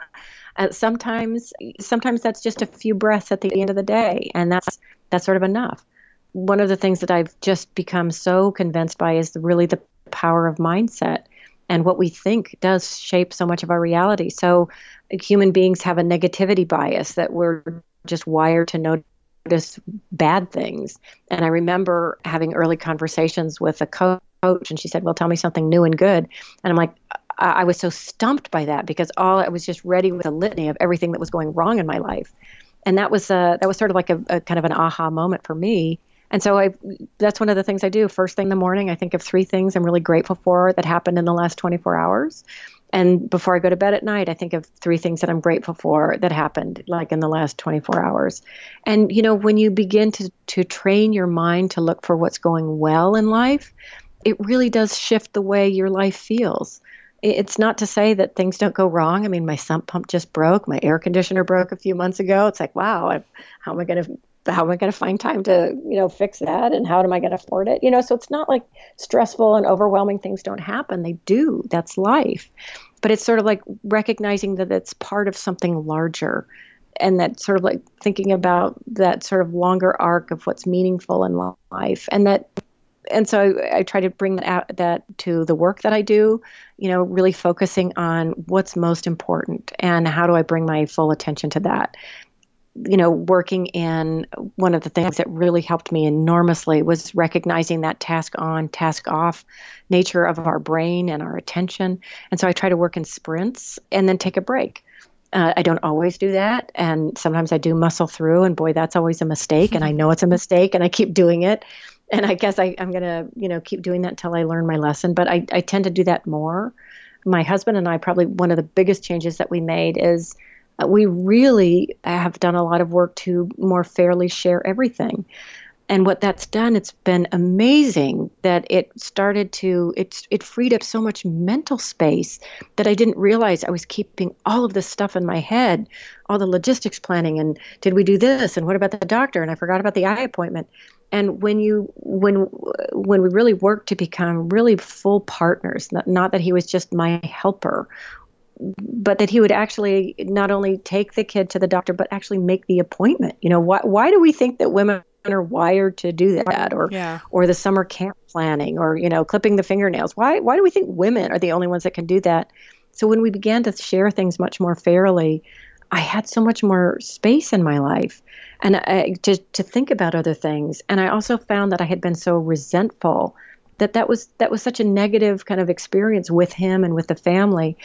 Sometimes, sometimes that's just a few breaths at the end of the day, and that's that's sort of enough. One of the things that I've just become so convinced by is really the power of mindset, and what we think does shape so much of our reality. So, human beings have a negativity bias that we're just wired to know notice bad things. And I remember having early conversations with a coach, and she said, Well, tell me something new and good. And I'm like, I, I was so stumped by that because all I was just ready with a litany of everything that was going wrong in my life. And that was that was sort of like a, a kind of an aha moment for me. And so I that's one of the things I do. First thing in the morning, I think of three things I'm really grateful for that happened in the last 24 hours. And before I go to bed at night, I think of three things that I'm grateful for that happened like in the last 24 hours. And you know, when you begin to to train your mind to look for what's going well in life, it really does shift the way your life feels. It's not to say that things don't go wrong. I mean, my sump pump just broke. My air conditioner broke a few months ago. It's like, wow, I've, how am I going to how am I going to find time to, you know, fix that and how am I going to afford it? You know, so it's not like stressful and overwhelming things don't happen. They do. That's life. But it's sort of like recognizing that it's part of something larger and that sort of like thinking about that sort of longer arc of what's meaningful in life and that and so I, I, try to bring that out, that to the work that I do, you know, really focusing on what's most important and how do I bring my full attention to that you know, working in one of the things that really helped me enormously was recognizing that task on, task off nature of our brain and our attention. And so I try to work in sprints and then take a break. Uh, I don't always do that. And sometimes I do muscle through, and boy, that's always a mistake. And I know it's a mistake, and I keep doing it. And I guess I, am going to, you know, keep doing that until I learn my lesson. But I, I tend to do that more. My husband and I, probably one of the biggest changes that we made is Uh, we really have done a lot of work to more fairly share everything. And what that's done it's been amazing that it started to it, it freed up so much mental space that i didn't realize i was keeping all of this stuff in my head all the logistics planning and did we do this and what about the doctor and i forgot about the eye appointment. And when you when when we really worked to become really full partners not, not that he was just my helper but that he would actually not only take the kid to the doctor but actually make the appointment. You know why why do we think that women are wired to do that or yeah. or the summer camp planning or you know clipping the fingernails? Why why do we think women are the only ones that can do that? So when we began to share things much more fairly i had so much more space in my life. And I, to to think about other things. And i also found that i had been so resentful that that was that was such a negative kind of experience with him and with the family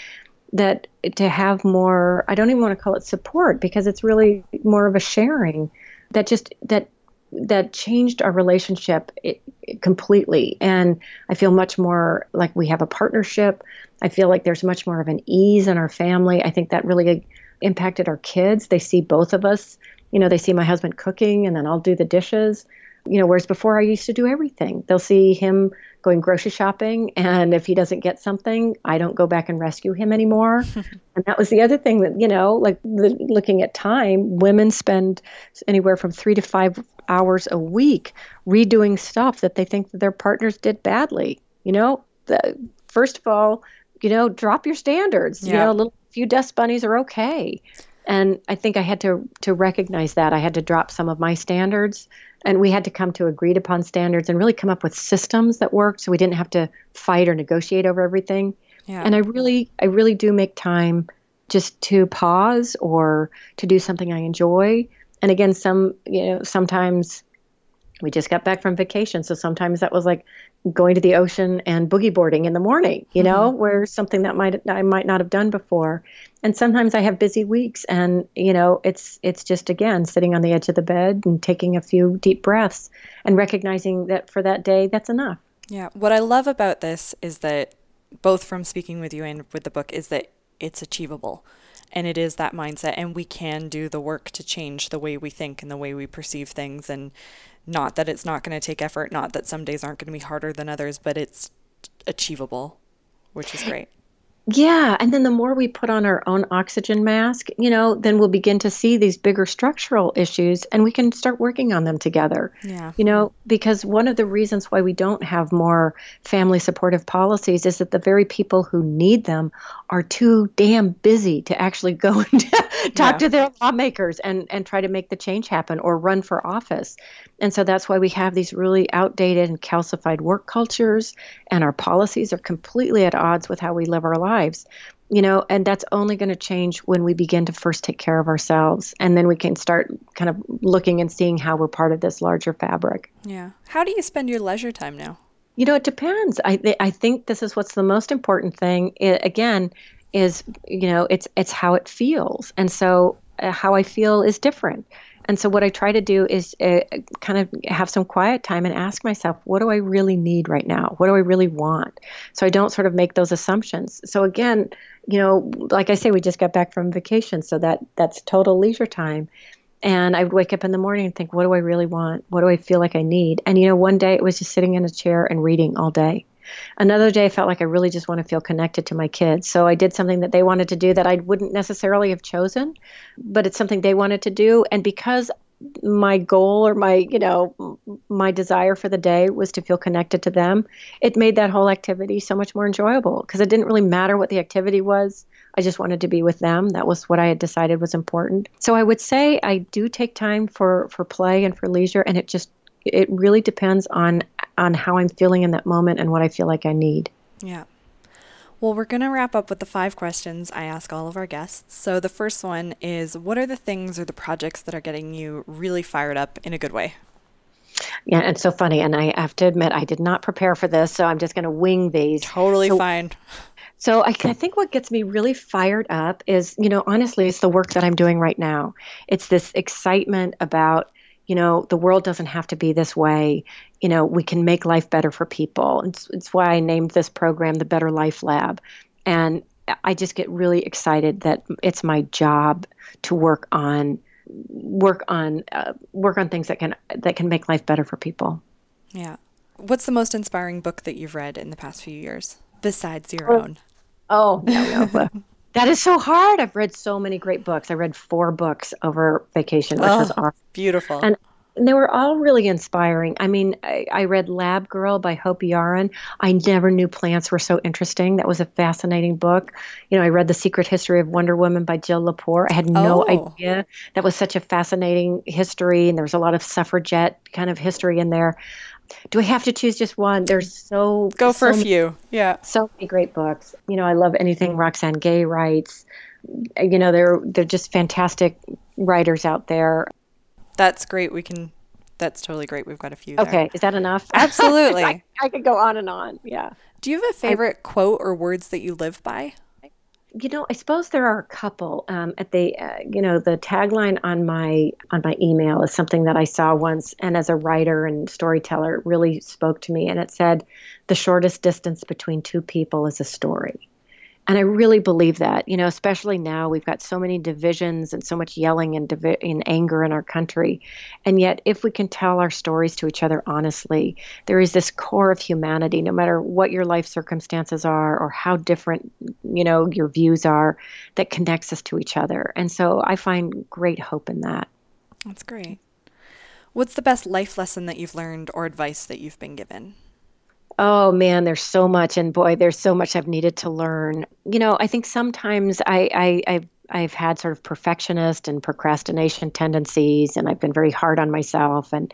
that to have more i don't even want to call it support because it's really more of a sharing that just that that changed our relationship eh, completely. And i feel much more like we have a partnership. I feel like there's much more of an ease in our family. I think that really impacted our kids. They see both of us. You know they see my husband cooking and then i'll do the dishes you know whereas before i used to do everything. They'll see him going grocery shopping and if he doesn't get something i don't go back and rescue him anymore. And that was the other thing that you know like the, looking at time women spend anywhere from three to five hours a week redoing stuff that they think that their partners did badly. You know the, first of all you know drop your standards. Yeah. you know a little few dust bunnies are okay. And i think i had to to recognize that. I had to drop some of my standards and we had to come to agreed upon standards and really come up with systems that worked so we didn't have to fight or negotiate over everything yeah. and i really i really do make time just to pause or to do something i enjoy and again some you know sometimes we just got back from vacation so sometimes that was like going to the ocean and boogie boarding in the morning you know mm-hmm. where something that might i might not have done before and sometimes i have busy weeks and you know it's it's just again sitting on the edge of the bed and taking a few deep breaths and recognizing that for that day that's enough. Yeah. What i love about this is that both from speaking with you and with the book is that it's achievable and it is that mindset and we can do the work to change the way we think and the way we perceive things. And not that it's not going to take effort, not that some days aren't going to be harder than others, but it's achievable, which is great. Yeah, and then the more we put on our own oxygen mask, you know, then we'll begin to see these bigger structural issues and we can start working on them together. Yeah. You know, because one of the reasons why we don't have more family supportive policies is that the very people who need them are too damn busy to actually go and talk yeah. to their lawmakers and and try to make the change happen or run for office. And so that's why we have these really outdated and calcified work cultures, and our policies are completely at odds with how we live our lives. You know, and that's only going to change when we begin to first take care of ourselves. And then we can start kind of looking and seeing how we're part of this larger fabric. Yeah. How do you spend your leisure time now? You know, it depends. I, I think this is what's the most important thing. It, again, is you know it's it's how it feels and so uh, how i feel is different and so, what I try to do is uh, kind of have some quiet time and ask myself, what do I really need right now? What do I really want? So I don't sort of make those assumptions. So, again, you know, like I say, we just got back from vacation, so that that's total leisure time. And I would wake up in the morning and think, what do I really want? What do I feel like I need? And, you know, one day it was just sitting in a chair and reading all day. Another day, I felt like I really just want to feel connected to my kids. So I did something that they wanted to do that I wouldn't necessarily have chosen, but it's something they wanted to do. And because my goal or my you know my desire for the day was to feel connected to them it made that whole activity so much more enjoyable because it didn't really matter what the activity was i just wanted to be with them that was what i had decided was important so i would say i do take time for for play and for leisure and it just it really depends on on how I'm feeling in that moment and what I feel like I need. Yeah. Well, we're going to wrap up with the five questions I ask all of our guests. So, the first one is What are the things or the projects that are getting you really fired up in a good way? Yeah, it's so funny. And I have to admit, I did not prepare for this. So, I'm just going to wing these. Totally so, fine. So I, I, think what gets me really fired up is, you know, honestly, it's the work that I'm doing right now. It's this excitement about you know, the world doesn't have to be this way. You know, we can make life better for people. It's, it's why I named this program the Better Life Lab. And I just get really excited that it's my job to work on work on uh, work on things that can that can make life better for people. Yeah. What's the most inspiring book that you've read in the past few years besides your oh, own? Oh, no, no. that is so hard. I've read so many great books. I read four books over vacation, which oh, was awesome. Beautiful. And and they were all really inspiring. I mean, I, I, read Lab Girl by Hope Jahren. I never knew plants were so interesting. That was a fascinating book. You know, I read The Secret History of Wonder Woman by Jill Lepore. I had no oh. idea that was such a fascinating history, and there was a lot of suffragette kind of history in there. Do I have to choose just one? There's so go for so a few. Yeah, so many great books. You know, I love anything Roxane Gay writes. Uh, you know, they're they're just fantastic writers out there. That's great. We can. That's totally great. We've got a few. There. Okay, is that enough? Absolutely. I, I, could go on and on. Yeah. Do you have a favorite I, quote or words that you live by? You know, I suppose there are a couple. Um, at the, uh, you know, the tagline on my on my email is something that I saw once, and as a writer and storyteller, it really spoke to me. And it said, "The shortest distance between two people is a story." And I really believe that, you know, especially now we've got so many divisions and so much yelling and, divi- and anger in our country. And yet, if we can tell our stories to each other honestly, there is this core of humanity, no matter what your life circumstances are or how different, you know, your views are, that connects us to each other. And so I find great hope in that. That's great. What's the best life lesson that you've learned or advice that you've been given? Oh man, there's so much, and boy, there's so much I've needed to learn. You know, I think sometimes I, I, I've, I've had sort of perfectionist and procrastination tendencies, and I've been very hard on myself. And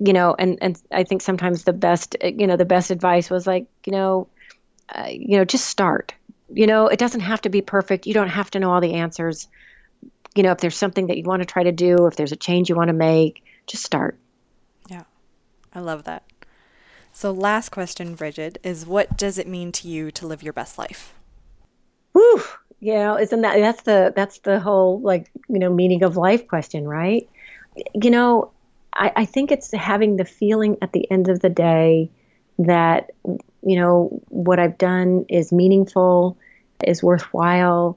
you know, and and I think sometimes the best, you know, the best advice was like, you know, uh, you know, just start. You know, it doesn't have to be perfect. You don't have to know all the answers. You know, if there's something that you want to try to do, if there's a change you want to make, just start. Yeah, I love that. So, last question, Brigid, is what does it mean to you to live your best life? Whew. Yeah, isn't that that's the that's the whole like you know meaning of life question, right? You know, I, I think it's having the feeling at the end of the day that you know what I've done is meaningful, is worthwhile.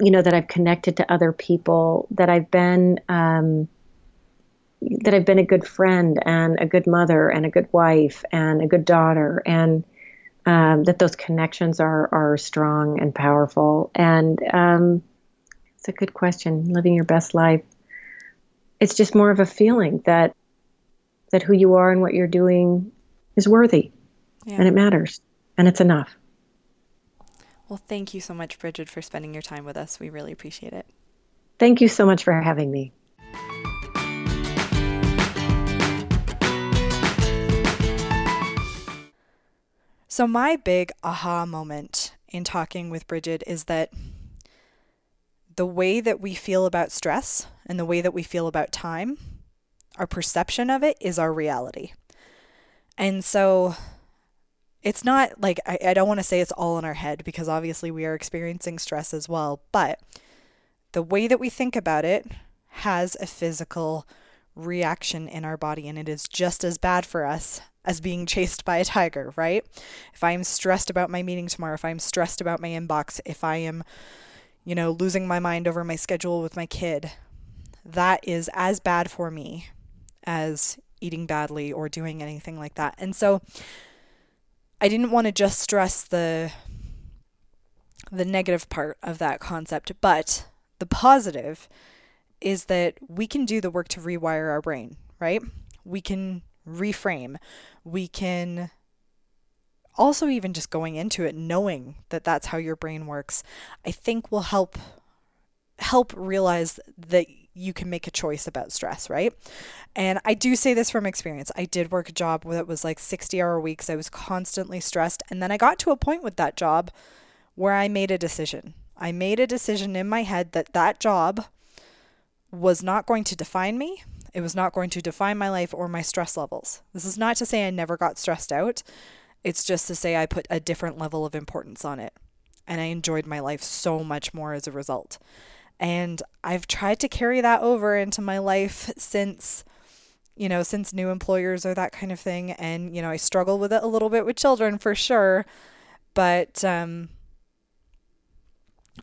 You know that I've connected to other people, that I've been um, that I've been a good friend and a good mother and a good wife and a good daughter and um, that those connections are are strong and powerful. And um, it's a good question living your best life. It's just more of a feeling that that who you are and what you're doing is worthy yeah. and it matters and it's enough. Well thank you so much Brigid for spending your time with us. We really appreciate it. Thank you so much for having me So, my big aha moment in talking with Brigid is that the way that we feel about stress and the way that we feel about time, our perception of it is our reality. And so, it's not like I, I don't want to say it's all in our head because obviously we are experiencing stress as well, but the way that we think about it has a physical reaction in our body, and it is just as bad for us as being chased by a tiger, right? If I'm stressed about my meeting tomorrow, if I'm stressed about my inbox, if I am, you know, losing my mind over my schedule with my kid, that is as bad for me as eating badly or doing anything like that. And so I didn't want to just stress the the negative part of that concept, but the positive is that we can do the work to rewire our brain, right? We can reframe. We can also even just going into it knowing that that's how your brain works, I think will help help realize that you can make a choice about stress, right? And I do say this from experience. I did work a job that was like 60 hour weeks. I was constantly stressed. And then I got to a point with that job where I made a decision. I made a decision in my head that that job was not going to define me. It was not going to define my life or my stress levels. This is not to say I never got stressed out. It's just to say I put a different level of importance on it. And I enjoyed my life so much more as a result. And I've tried to carry that over into my life since, you know, since new employers or that kind of thing. And, you know, I struggle with it a little bit with children for sure. But, um,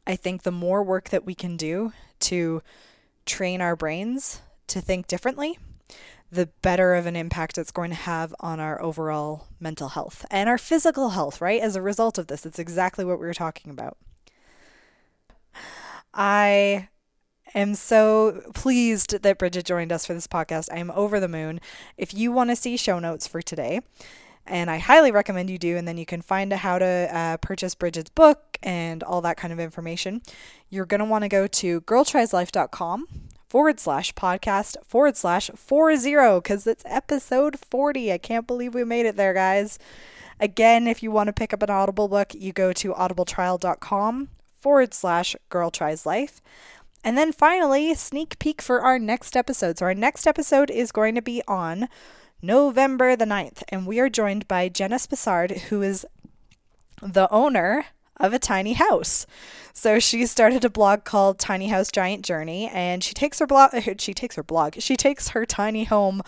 I think the more work that we can do to train our brains to think differently, the better of an impact it's going to have on our overall mental health and our physical health, right? As a result of this, it's exactly what we were talking about. I am so pleased that Brigid joined us for this podcast. I am over the moon. If you want to see show notes for today, and I highly recommend you do, and then you can find how to uh, purchase Brigid's book and all that kind of information. You're going to want to go to girltrieslife.com forward slash podcast forward slash four zero because it's episode 40. I can't believe we made it there, guys. Again, if you want to pick up an Audible book, you go to audibletrial.com forward slash girl tries life. And then finally, sneak peek for our next episode. So, our next episode is going to be on November the 9th, and we are joined by Jenna Spesard, who is the owner of a tiny house. So she started a blog called Tiny House Giant Journey and she takes her blog she takes her blog. She takes her tiny home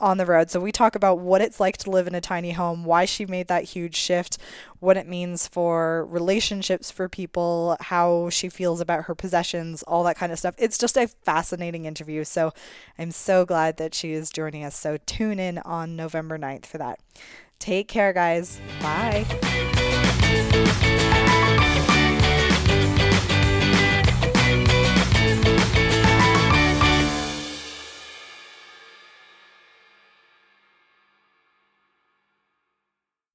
on the road. So we talk about what it's like to live in a tiny home, why she made that huge shift, what it means for relationships for people, how she feels about her possessions, all that kind of stuff. It's just a fascinating interview. So I'm so glad that she is joining us. So tune in on November 9th for that. Take care, guys. Bye.